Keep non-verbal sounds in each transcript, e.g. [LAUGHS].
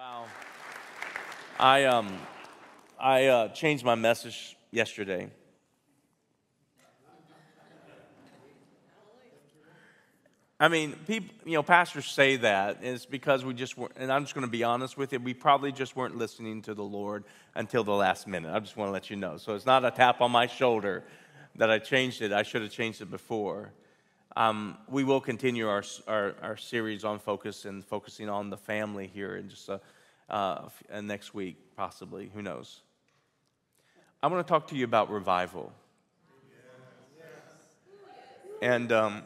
Wow. I um I uh, changed my message yesterday. I mean, people, you know, pastors say that it's because we just weren't, and I'm just going to be honest with you, we probably just weren't listening to the Lord until the last minute. I just want to let you know. So it's not a tap on my shoulder that I changed it. I should have changed it before. Um, we will continue our, our, our, series on focus and focusing on the family here in just a, uh, next week, possibly. Who knows? I want to talk to you about revival. And um,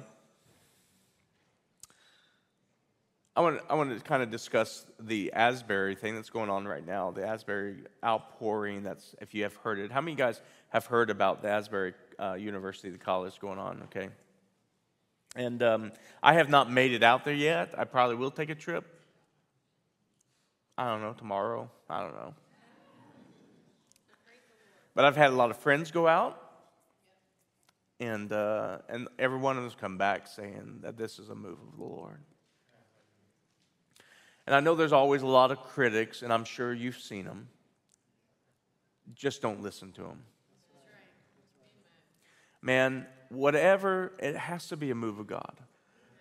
I want, I want to kind of discuss the Asbury thing that's going on right now, the Asbury outpouring. That's, if you have heard it. How many guys have heard about the Asbury uh, University, the college going on? Okay. And um, I have not made it out there yet. I probably will take a trip. I don't know, tomorrow. I don't know. But I've had a lot of friends go out, and, uh, and every one of them come back saying that this is a move of the Lord. And I know there's always a lot of critics, and I'm sure you've seen them. Just don't listen to them. Man, whatever, it has to be a move of God.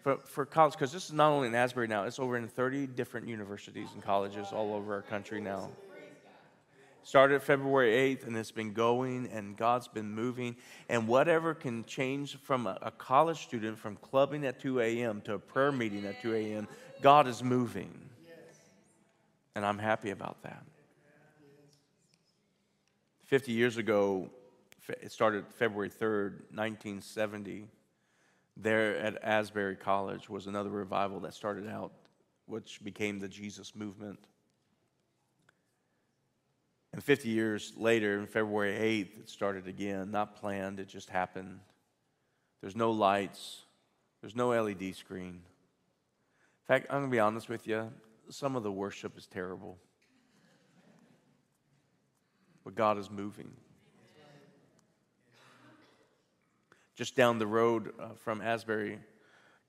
For, for college, because this is not only in Asbury now, it's over in 30 different universities and colleges all over our country now. Started February 8th, and it's been going, and God's been moving. And whatever can change from a, a college student from clubbing at 2 a.m. to a prayer meeting at 2 a.m., God is moving. And I'm happy about that. 50 years ago, it started February 3rd, 1970. There at Asbury College was another revival that started out, which became the Jesus movement. And 50 years later, on February 8th, it started again, not planned, it just happened. There's no lights, there's no LED screen. In fact, I'm going to be honest with you, some of the worship is terrible. But God is moving. Just down the road uh, from Asbury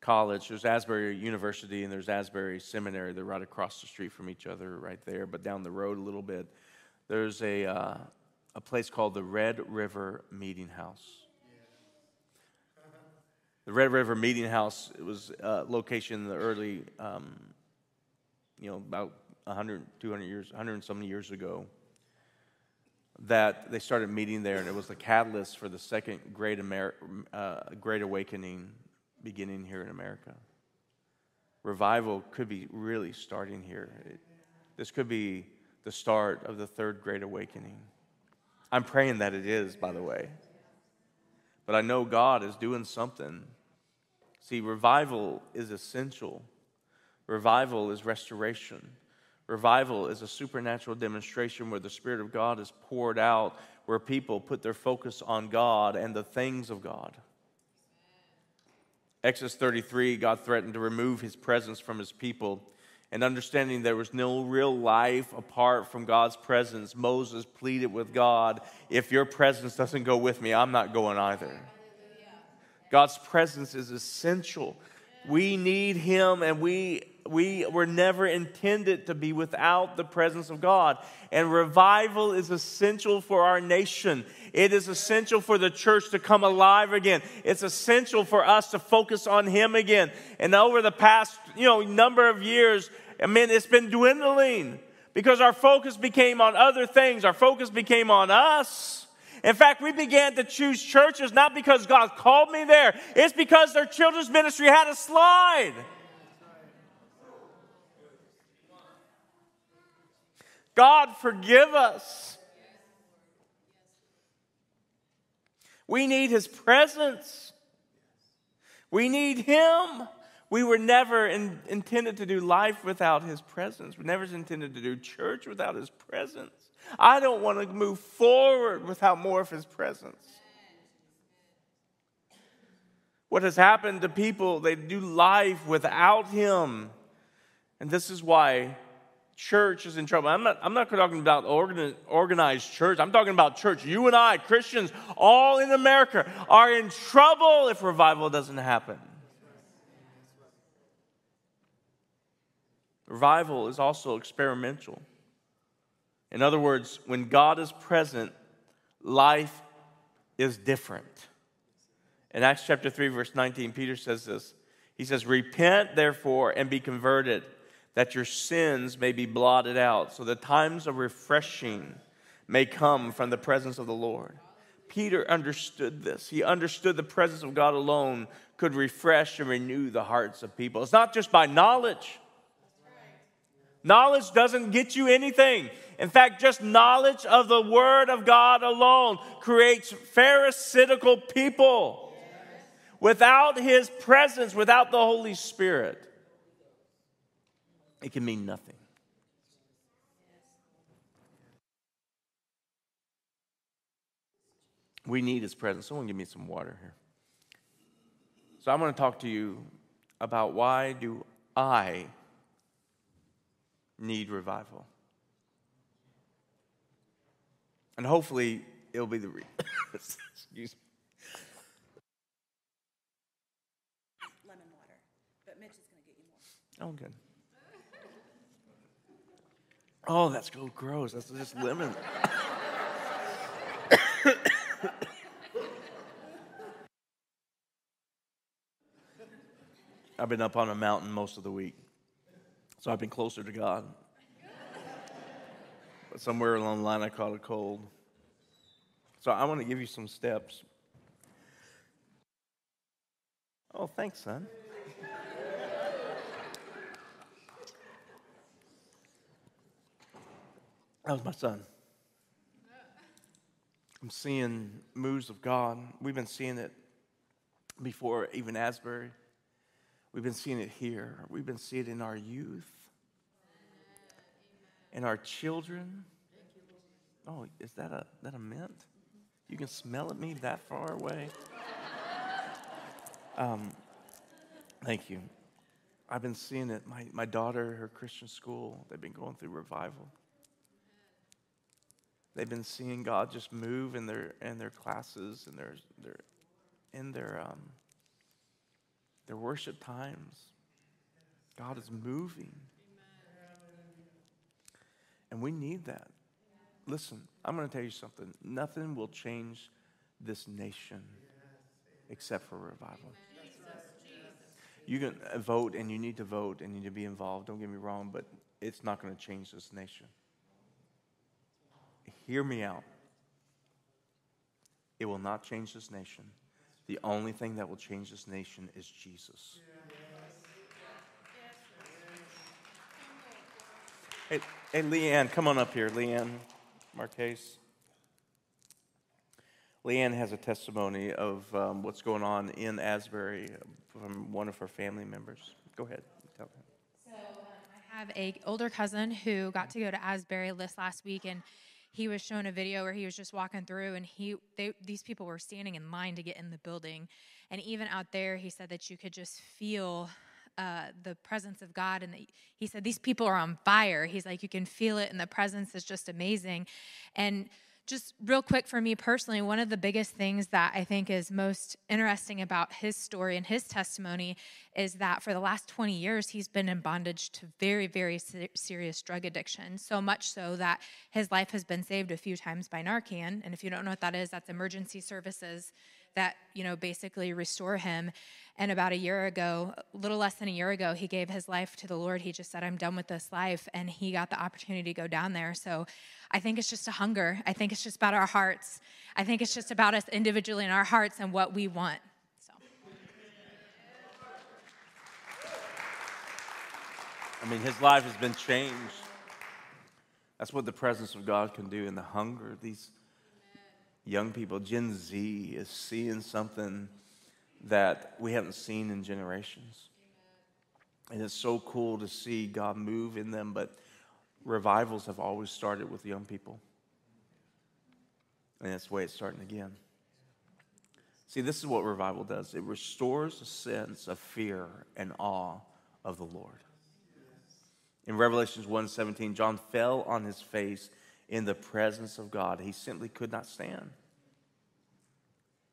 College, there's Asbury University and there's Asbury Seminary. They're right across the street from each other, right there. But down the road a little bit, there's a, uh, a place called the Red River Meeting House. The Red River Meeting House it was a location in the early um, you know, about 100, 200 years, 100 and some years ago, that they started meeting there, and it was the catalyst for the second great, Amer- uh, great awakening beginning here in America. Revival could be really starting here. It, this could be the start of the third great awakening. I'm praying that it is, by the way. But I know God is doing something. See, revival is essential Revival is restoration. Revival is a supernatural demonstration where the Spirit of God is poured out, where people put their focus on God and the things of God. Exodus 33, God threatened to remove his presence from his people. And understanding there was no real life apart from God's presence, Moses pleaded with God, If your presence doesn't go with me, I'm not going either. God's presence is essential. We need him, and we we were never intended to be without the presence of God. And revival is essential for our nation. It is essential for the church to come alive again. It's essential for us to focus on Him again. And over the past, you know, number of years, I mean, it's been dwindling because our focus became on other things. Our focus became on us. In fact, we began to choose churches not because God called me there, it's because their children's ministry had a slide. God, forgive us. We need His presence. We need Him. We were never in, intended to do life without His presence. We never intended to do church without His presence. I don't want to move forward without more of His presence. What has happened to people, they do life without Him. And this is why church is in trouble. I'm not, I'm not talking about organized church. I'm talking about church. You and I, Christians, all in America, are in trouble if revival doesn't happen. Revival is also experimental. In other words, when God is present, life is different. In Acts chapter 3, verse 19, Peter says this. He says, Repent, therefore, and be converted, that your sins may be blotted out, so the times of refreshing may come from the presence of the Lord. Peter understood this. He understood the presence of God alone could refresh and renew the hearts of people. It's not just by knowledge. Knowledge doesn't get you anything. In fact, just knowledge of the Word of God alone creates pharisaical people. Without His presence, without the Holy Spirit, it can mean nothing. We need His presence. Someone give me some water here. So I'm going to talk to you about why do I need revival? And hopefully it'll be the re- [COUGHS] excuse me. Lemon water, but Mitch is going to get you more. Oh, good. Oh, that's so gross. That's just lemon. [COUGHS] I've been up on a mountain most of the week, so I've been closer to God. But somewhere along the line, I caught a cold. So I want to give you some steps. Oh, thanks, son. That was my son. I'm seeing moves of God. We've been seeing it before even Asbury. We've been seeing it here. We've been seeing it in our youth, in our children. Oh, is that a that a mint? You can smell it me that far away. [LAUGHS] Um, thank you. I've been seeing it. My my daughter, her Christian school, they've been going through revival. They've been seeing God just move in their in their classes and their their in their um, their worship times. God is moving. And we need that. Listen, I'm going to tell you something. Nothing will change this nation except for revival. You can uh, vote and you need to vote and you need to be involved. Don't get me wrong, but it's not going to change this nation. Hear me out. It will not change this nation. The only thing that will change this nation is Jesus. Hey, hey Leanne, come on up here. Leanne Marquez. Leanne has a testimony of um, what's going on in Asbury from one of her family members. Go ahead. Tell. So um, I have a older cousin who got to go to Asbury this last week, and he was shown a video where he was just walking through, and he they, these people were standing in line to get in the building, and even out there, he said that you could just feel. Uh, the presence of God, and the, he said these people are on fire. He's like, you can feel it, and the presence is just amazing. And just real quick for me personally, one of the biggest things that I think is most interesting about his story and his testimony is that for the last 20 years, he's been in bondage to very, very serious drug addiction. So much so that his life has been saved a few times by Narcan. And if you don't know what that is, that's emergency services that you know basically restore him. And about a year ago a little less than a year ago he gave his life to the lord. He just said i'm done with this life and he got the opportunity to go down there. So i think it's just a hunger. I think it's just about our hearts. I think it's just about us individually in our hearts and what we want so. I mean, his life has been changed. That's what the presence of God can do, and the hunger. These young people, Gen Z, is seeing something that we haven't seen in generations. And it's so cool to see God move in them, but revivals have always started with young people. And that's the way it's starting again. See, this is what revival does it restores a sense of fear and awe of the Lord. In Revelations 1:17, John fell on his face in the presence of God. He simply could not stand.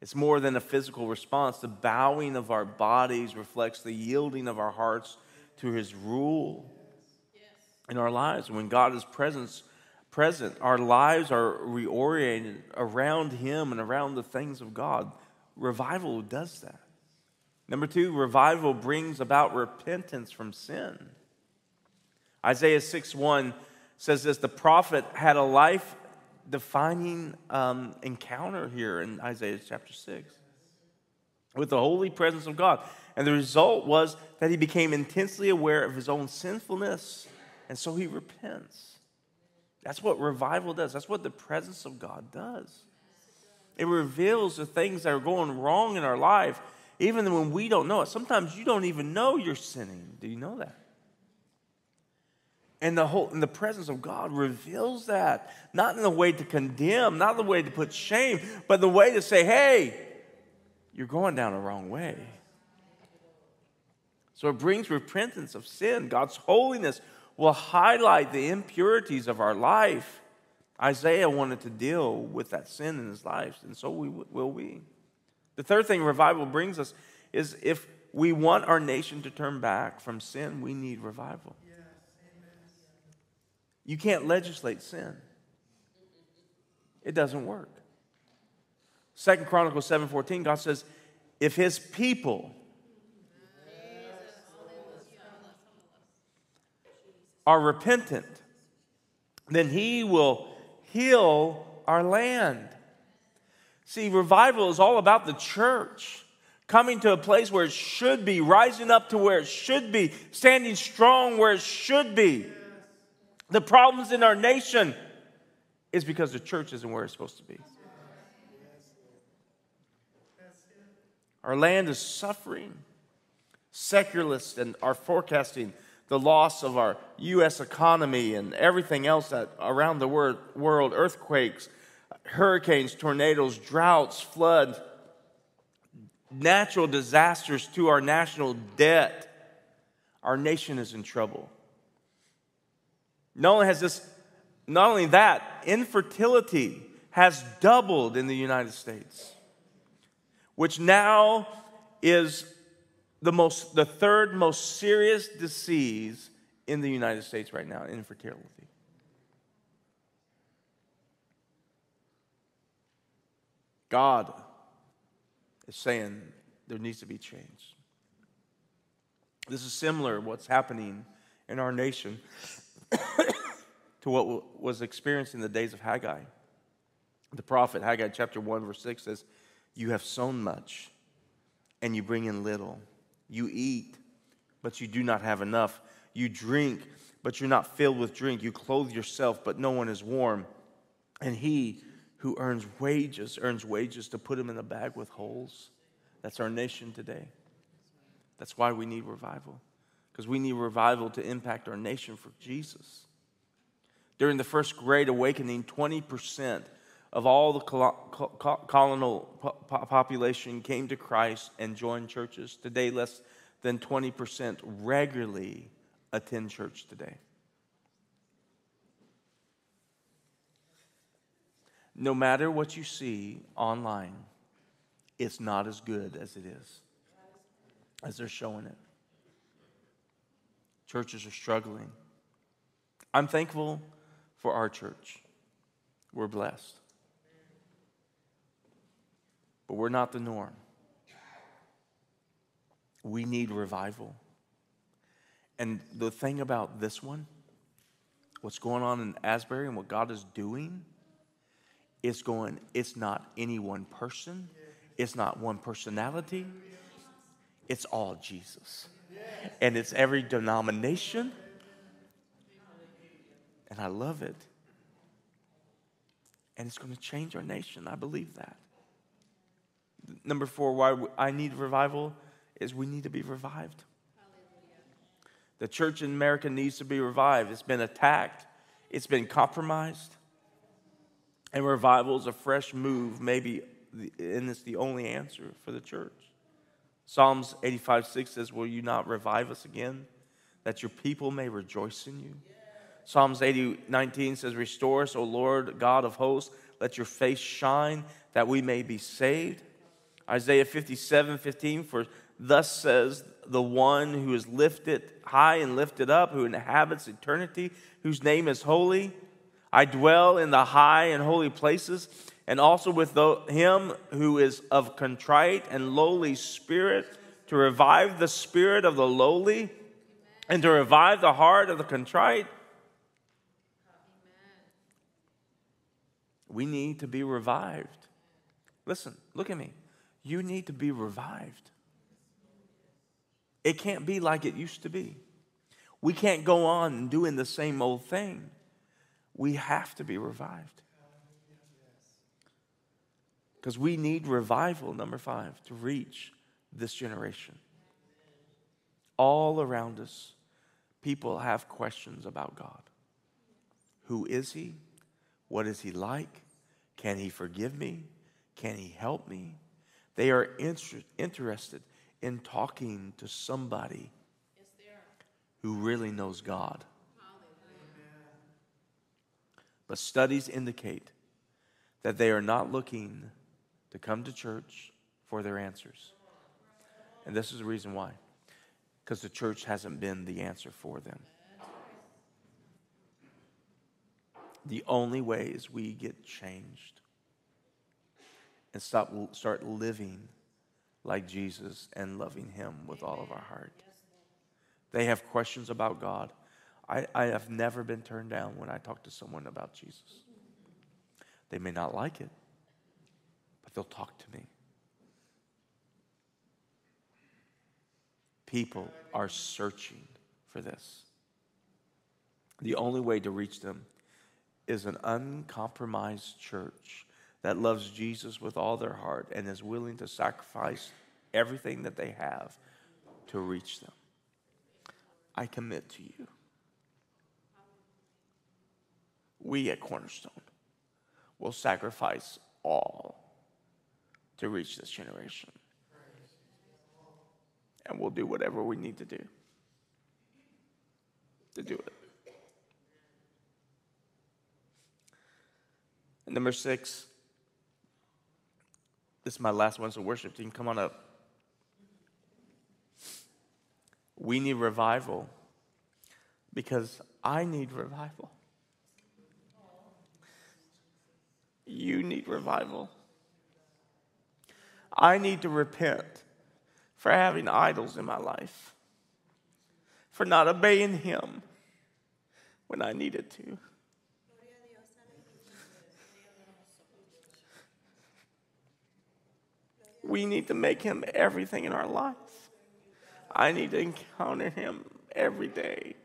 It's more than a physical response. The bowing of our bodies reflects the yielding of our hearts to his rule. in our lives. When God is present, present, our lives are reoriented around Him and around the things of God. Revival does that. Number two, revival brings about repentance from sin. Isaiah 6 1 says this the prophet had a life defining um, encounter here in Isaiah chapter 6 with the holy presence of God. And the result was that he became intensely aware of his own sinfulness, and so he repents. That's what revival does. That's what the presence of God does. It reveals the things that are going wrong in our life, even when we don't know it. Sometimes you don't even know you're sinning. Do you know that? And the whole and the presence of God reveals that, not in the way to condemn, not the way to put shame, but the way to say, hey, you're going down the wrong way. So it brings repentance of sin. God's holiness will highlight the impurities of our life. Isaiah wanted to deal with that sin in his life, and so we will we. The third thing revival brings us is if we want our nation to turn back from sin, we need revival. You can't legislate sin. It doesn't work. Second Chronicles 7:14, God says, if his people are repentant, then he will heal our land. See, revival is all about the church coming to a place where it should be, rising up to where it should be, standing strong where it should be. The problems in our nation is because the church isn't where it's supposed to be. Our land is suffering. Secularists and are forecasting the loss of our U.S. economy and everything else that around the world earthquakes, hurricanes, tornadoes, droughts, floods, natural disasters to our national debt. Our nation is in trouble. Not only has this, not only that, infertility has doubled in the United States, which now is the most the third most serious disease in the United States right now, infertility. God is saying there needs to be change. This is similar to what's happening in our nation [COUGHS] to what was experienced in the days of Haggai. The prophet Haggai chapter 1 verse 6 says, "You have sown much and you bring in little. You eat, but you do not have enough. You drink, but you're not filled with drink. You clothe yourself, but no one is warm. And he who earns wages earns wages to put him in a bag with holes." That's our nation today. That's why we need revival because we need revival to impact our nation for Jesus. During the first Great Awakening, 20% of all the colonial population came to Christ and joined churches. Today, less than 20% regularly attend church today. No matter what you see online, it's not as good as it is, as they're showing it. Churches are struggling. I'm thankful for our church. We're blessed. But we're not the norm. We need revival. And the thing about this one, what's going on in Asbury and what God is doing, is going, it's not any one person, it's not one personality, it's all Jesus and it's every denomination. And I love it. And it's going to change our nation. I believe that. Number four, why I need revival is we need to be revived. The church in America needs to be revived. It's been attacked, it's been compromised. And revival is a fresh move, maybe, and it's the only answer for the church. Psalms 85 6 says, Will you not revive us again, that your people may rejoice in you? Psalms 80 19 says, Restore us, O Lord God of hosts, let your face shine, that we may be saved. Isaiah 57 15, for thus says the one who is lifted high and lifted up, who inhabits eternity, whose name is holy. I dwell in the high and holy places, and also with him who is of contrite and lowly spirit, to revive the spirit of the lowly and to revive the heart of the contrite. We need to be revived. Listen, look at me. You need to be revived. It can't be like it used to be. We can't go on doing the same old thing. We have to be revived. Because we need revival, number five, to reach this generation. All around us, people have questions about God. Who is He? What is He like? Can He forgive me? Can He help me? They are inter- interested in talking to somebody who really knows God. But studies indicate that they are not looking to come to church for their answers. And this is the reason why because the church hasn't been the answer for them. The only way is we get changed and stop, start living like Jesus and loving Him with all of our heart. They have questions about God. I, I have never been turned down when I talk to someone about Jesus. They may not like it, they'll talk to me. People are searching for this. The only way to reach them is an uncompromised church that loves Jesus with all their heart and is willing to sacrifice everything that they have to reach them. I commit to you. We at Cornerstone will sacrifice all to reach this generation and we'll do whatever we need to do to do it. And number six, this is my last one, so worship team, come on up. We need revival because I need revival. You need revival. I need to repent for having idols in my life, for not obeying Him when I needed to. We need to make Him everything in our life. I need to encounter Him every day.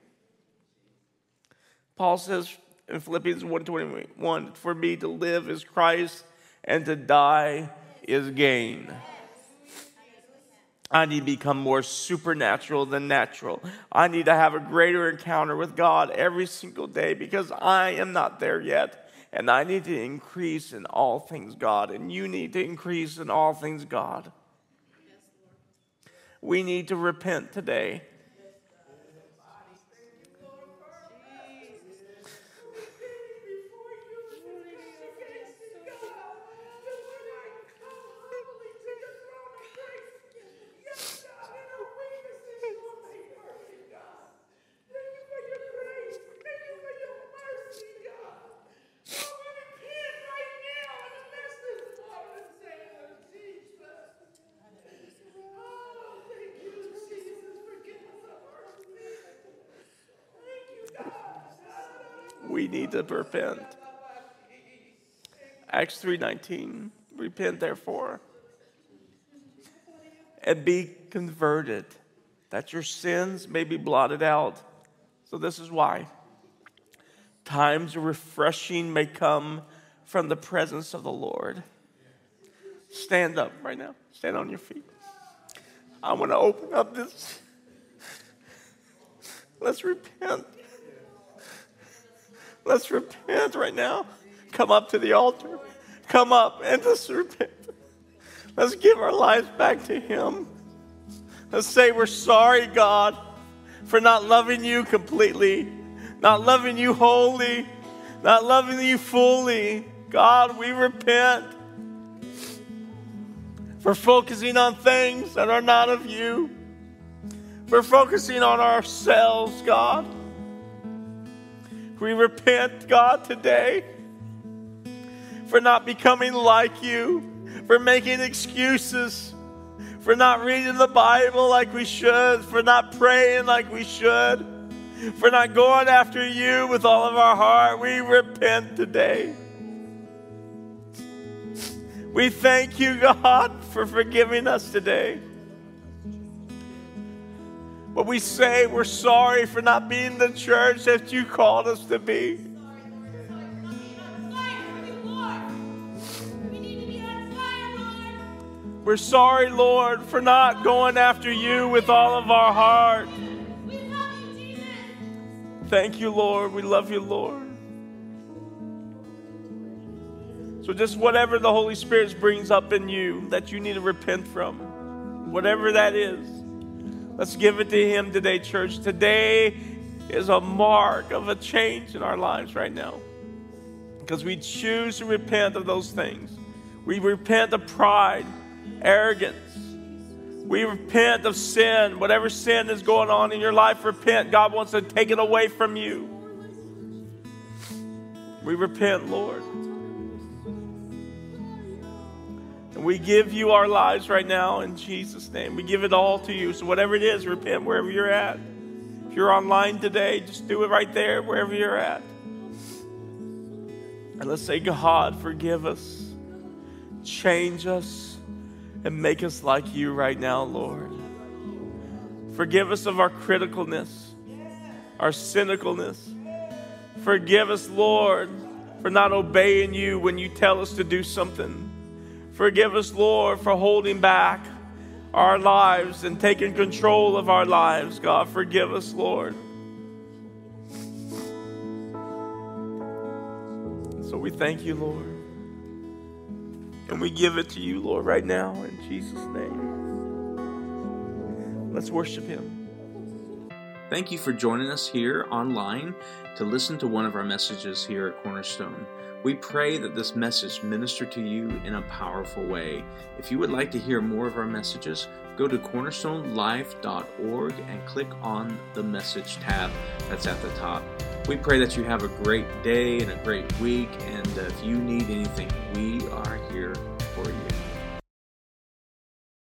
Paul says in Philippians 1:21, "For me to live is Christ, and to die is gain." I need to become more supernatural than natural. I need to have a greater encounter with God every single day because I am not there yet. And I need to increase in all things God. And you need to increase in all things God. We need to repent today. To repent. Acts 3:19, repent therefore and be converted that your sins may be blotted out. So this is why times of refreshing may come from the presence of the Lord. Stand up right now. Stand on your feet. I want to open up this. [LAUGHS] Let's repent. Let's repent right now. Come up to the altar. Come up and just repent. Let's give our lives back to Him. Let's say we're sorry, God, for not loving you completely, not loving you wholly, not loving you fully. God, we repent for focusing on things that are not of you. for focusing on ourselves, God. We repent, God, today for not becoming like you, for making excuses, for not reading the Bible like we should, for not praying like we should, for not going after you with all of our heart. We repent today. We thank you, God, for forgiving us today. But we say we're sorry for not being the church that you called us to be. We're sorry, Lord, for not going after you with all of our heart. We love you, Jesus. Thank you, Lord. We love you, Lord. So, just whatever the Holy Spirit brings up in you that you need to repent from, whatever that is, let's give it to Him today, church. Today is a mark of a change in our lives right now because we choose to repent of those things. We repent of pride, arrogance. We repent of sin. Whatever sin is going on in your life, repent. God wants to take it away from you. We repent, Lord. And we give you our lives right now in Jesus' name. We give it all to you. So, whatever it is, repent wherever you're at. If you're online today, just do it right there, wherever you're at. And let's say, God, forgive us, change us, and make us like you right now, Lord. Forgive us of our criticalness, our cynicalness. Forgive us, Lord, for not obeying you when you tell us to do something. Forgive us, Lord, for holding back our lives and taking control of our lives. God, forgive us, Lord. So we thank you, Lord. And we give it to you, Lord, right now in Jesus' name. Let's worship Him. Thank you for joining us here online to listen to one of our messages here at Cornerstone. We pray that this message ministered to you in a powerful way. If you would like to hear more of our messages, go to cornerstonelife.org and click on the message tab that's at the top. We pray that you have a great day and a great week, and if you need anything, we are here for you.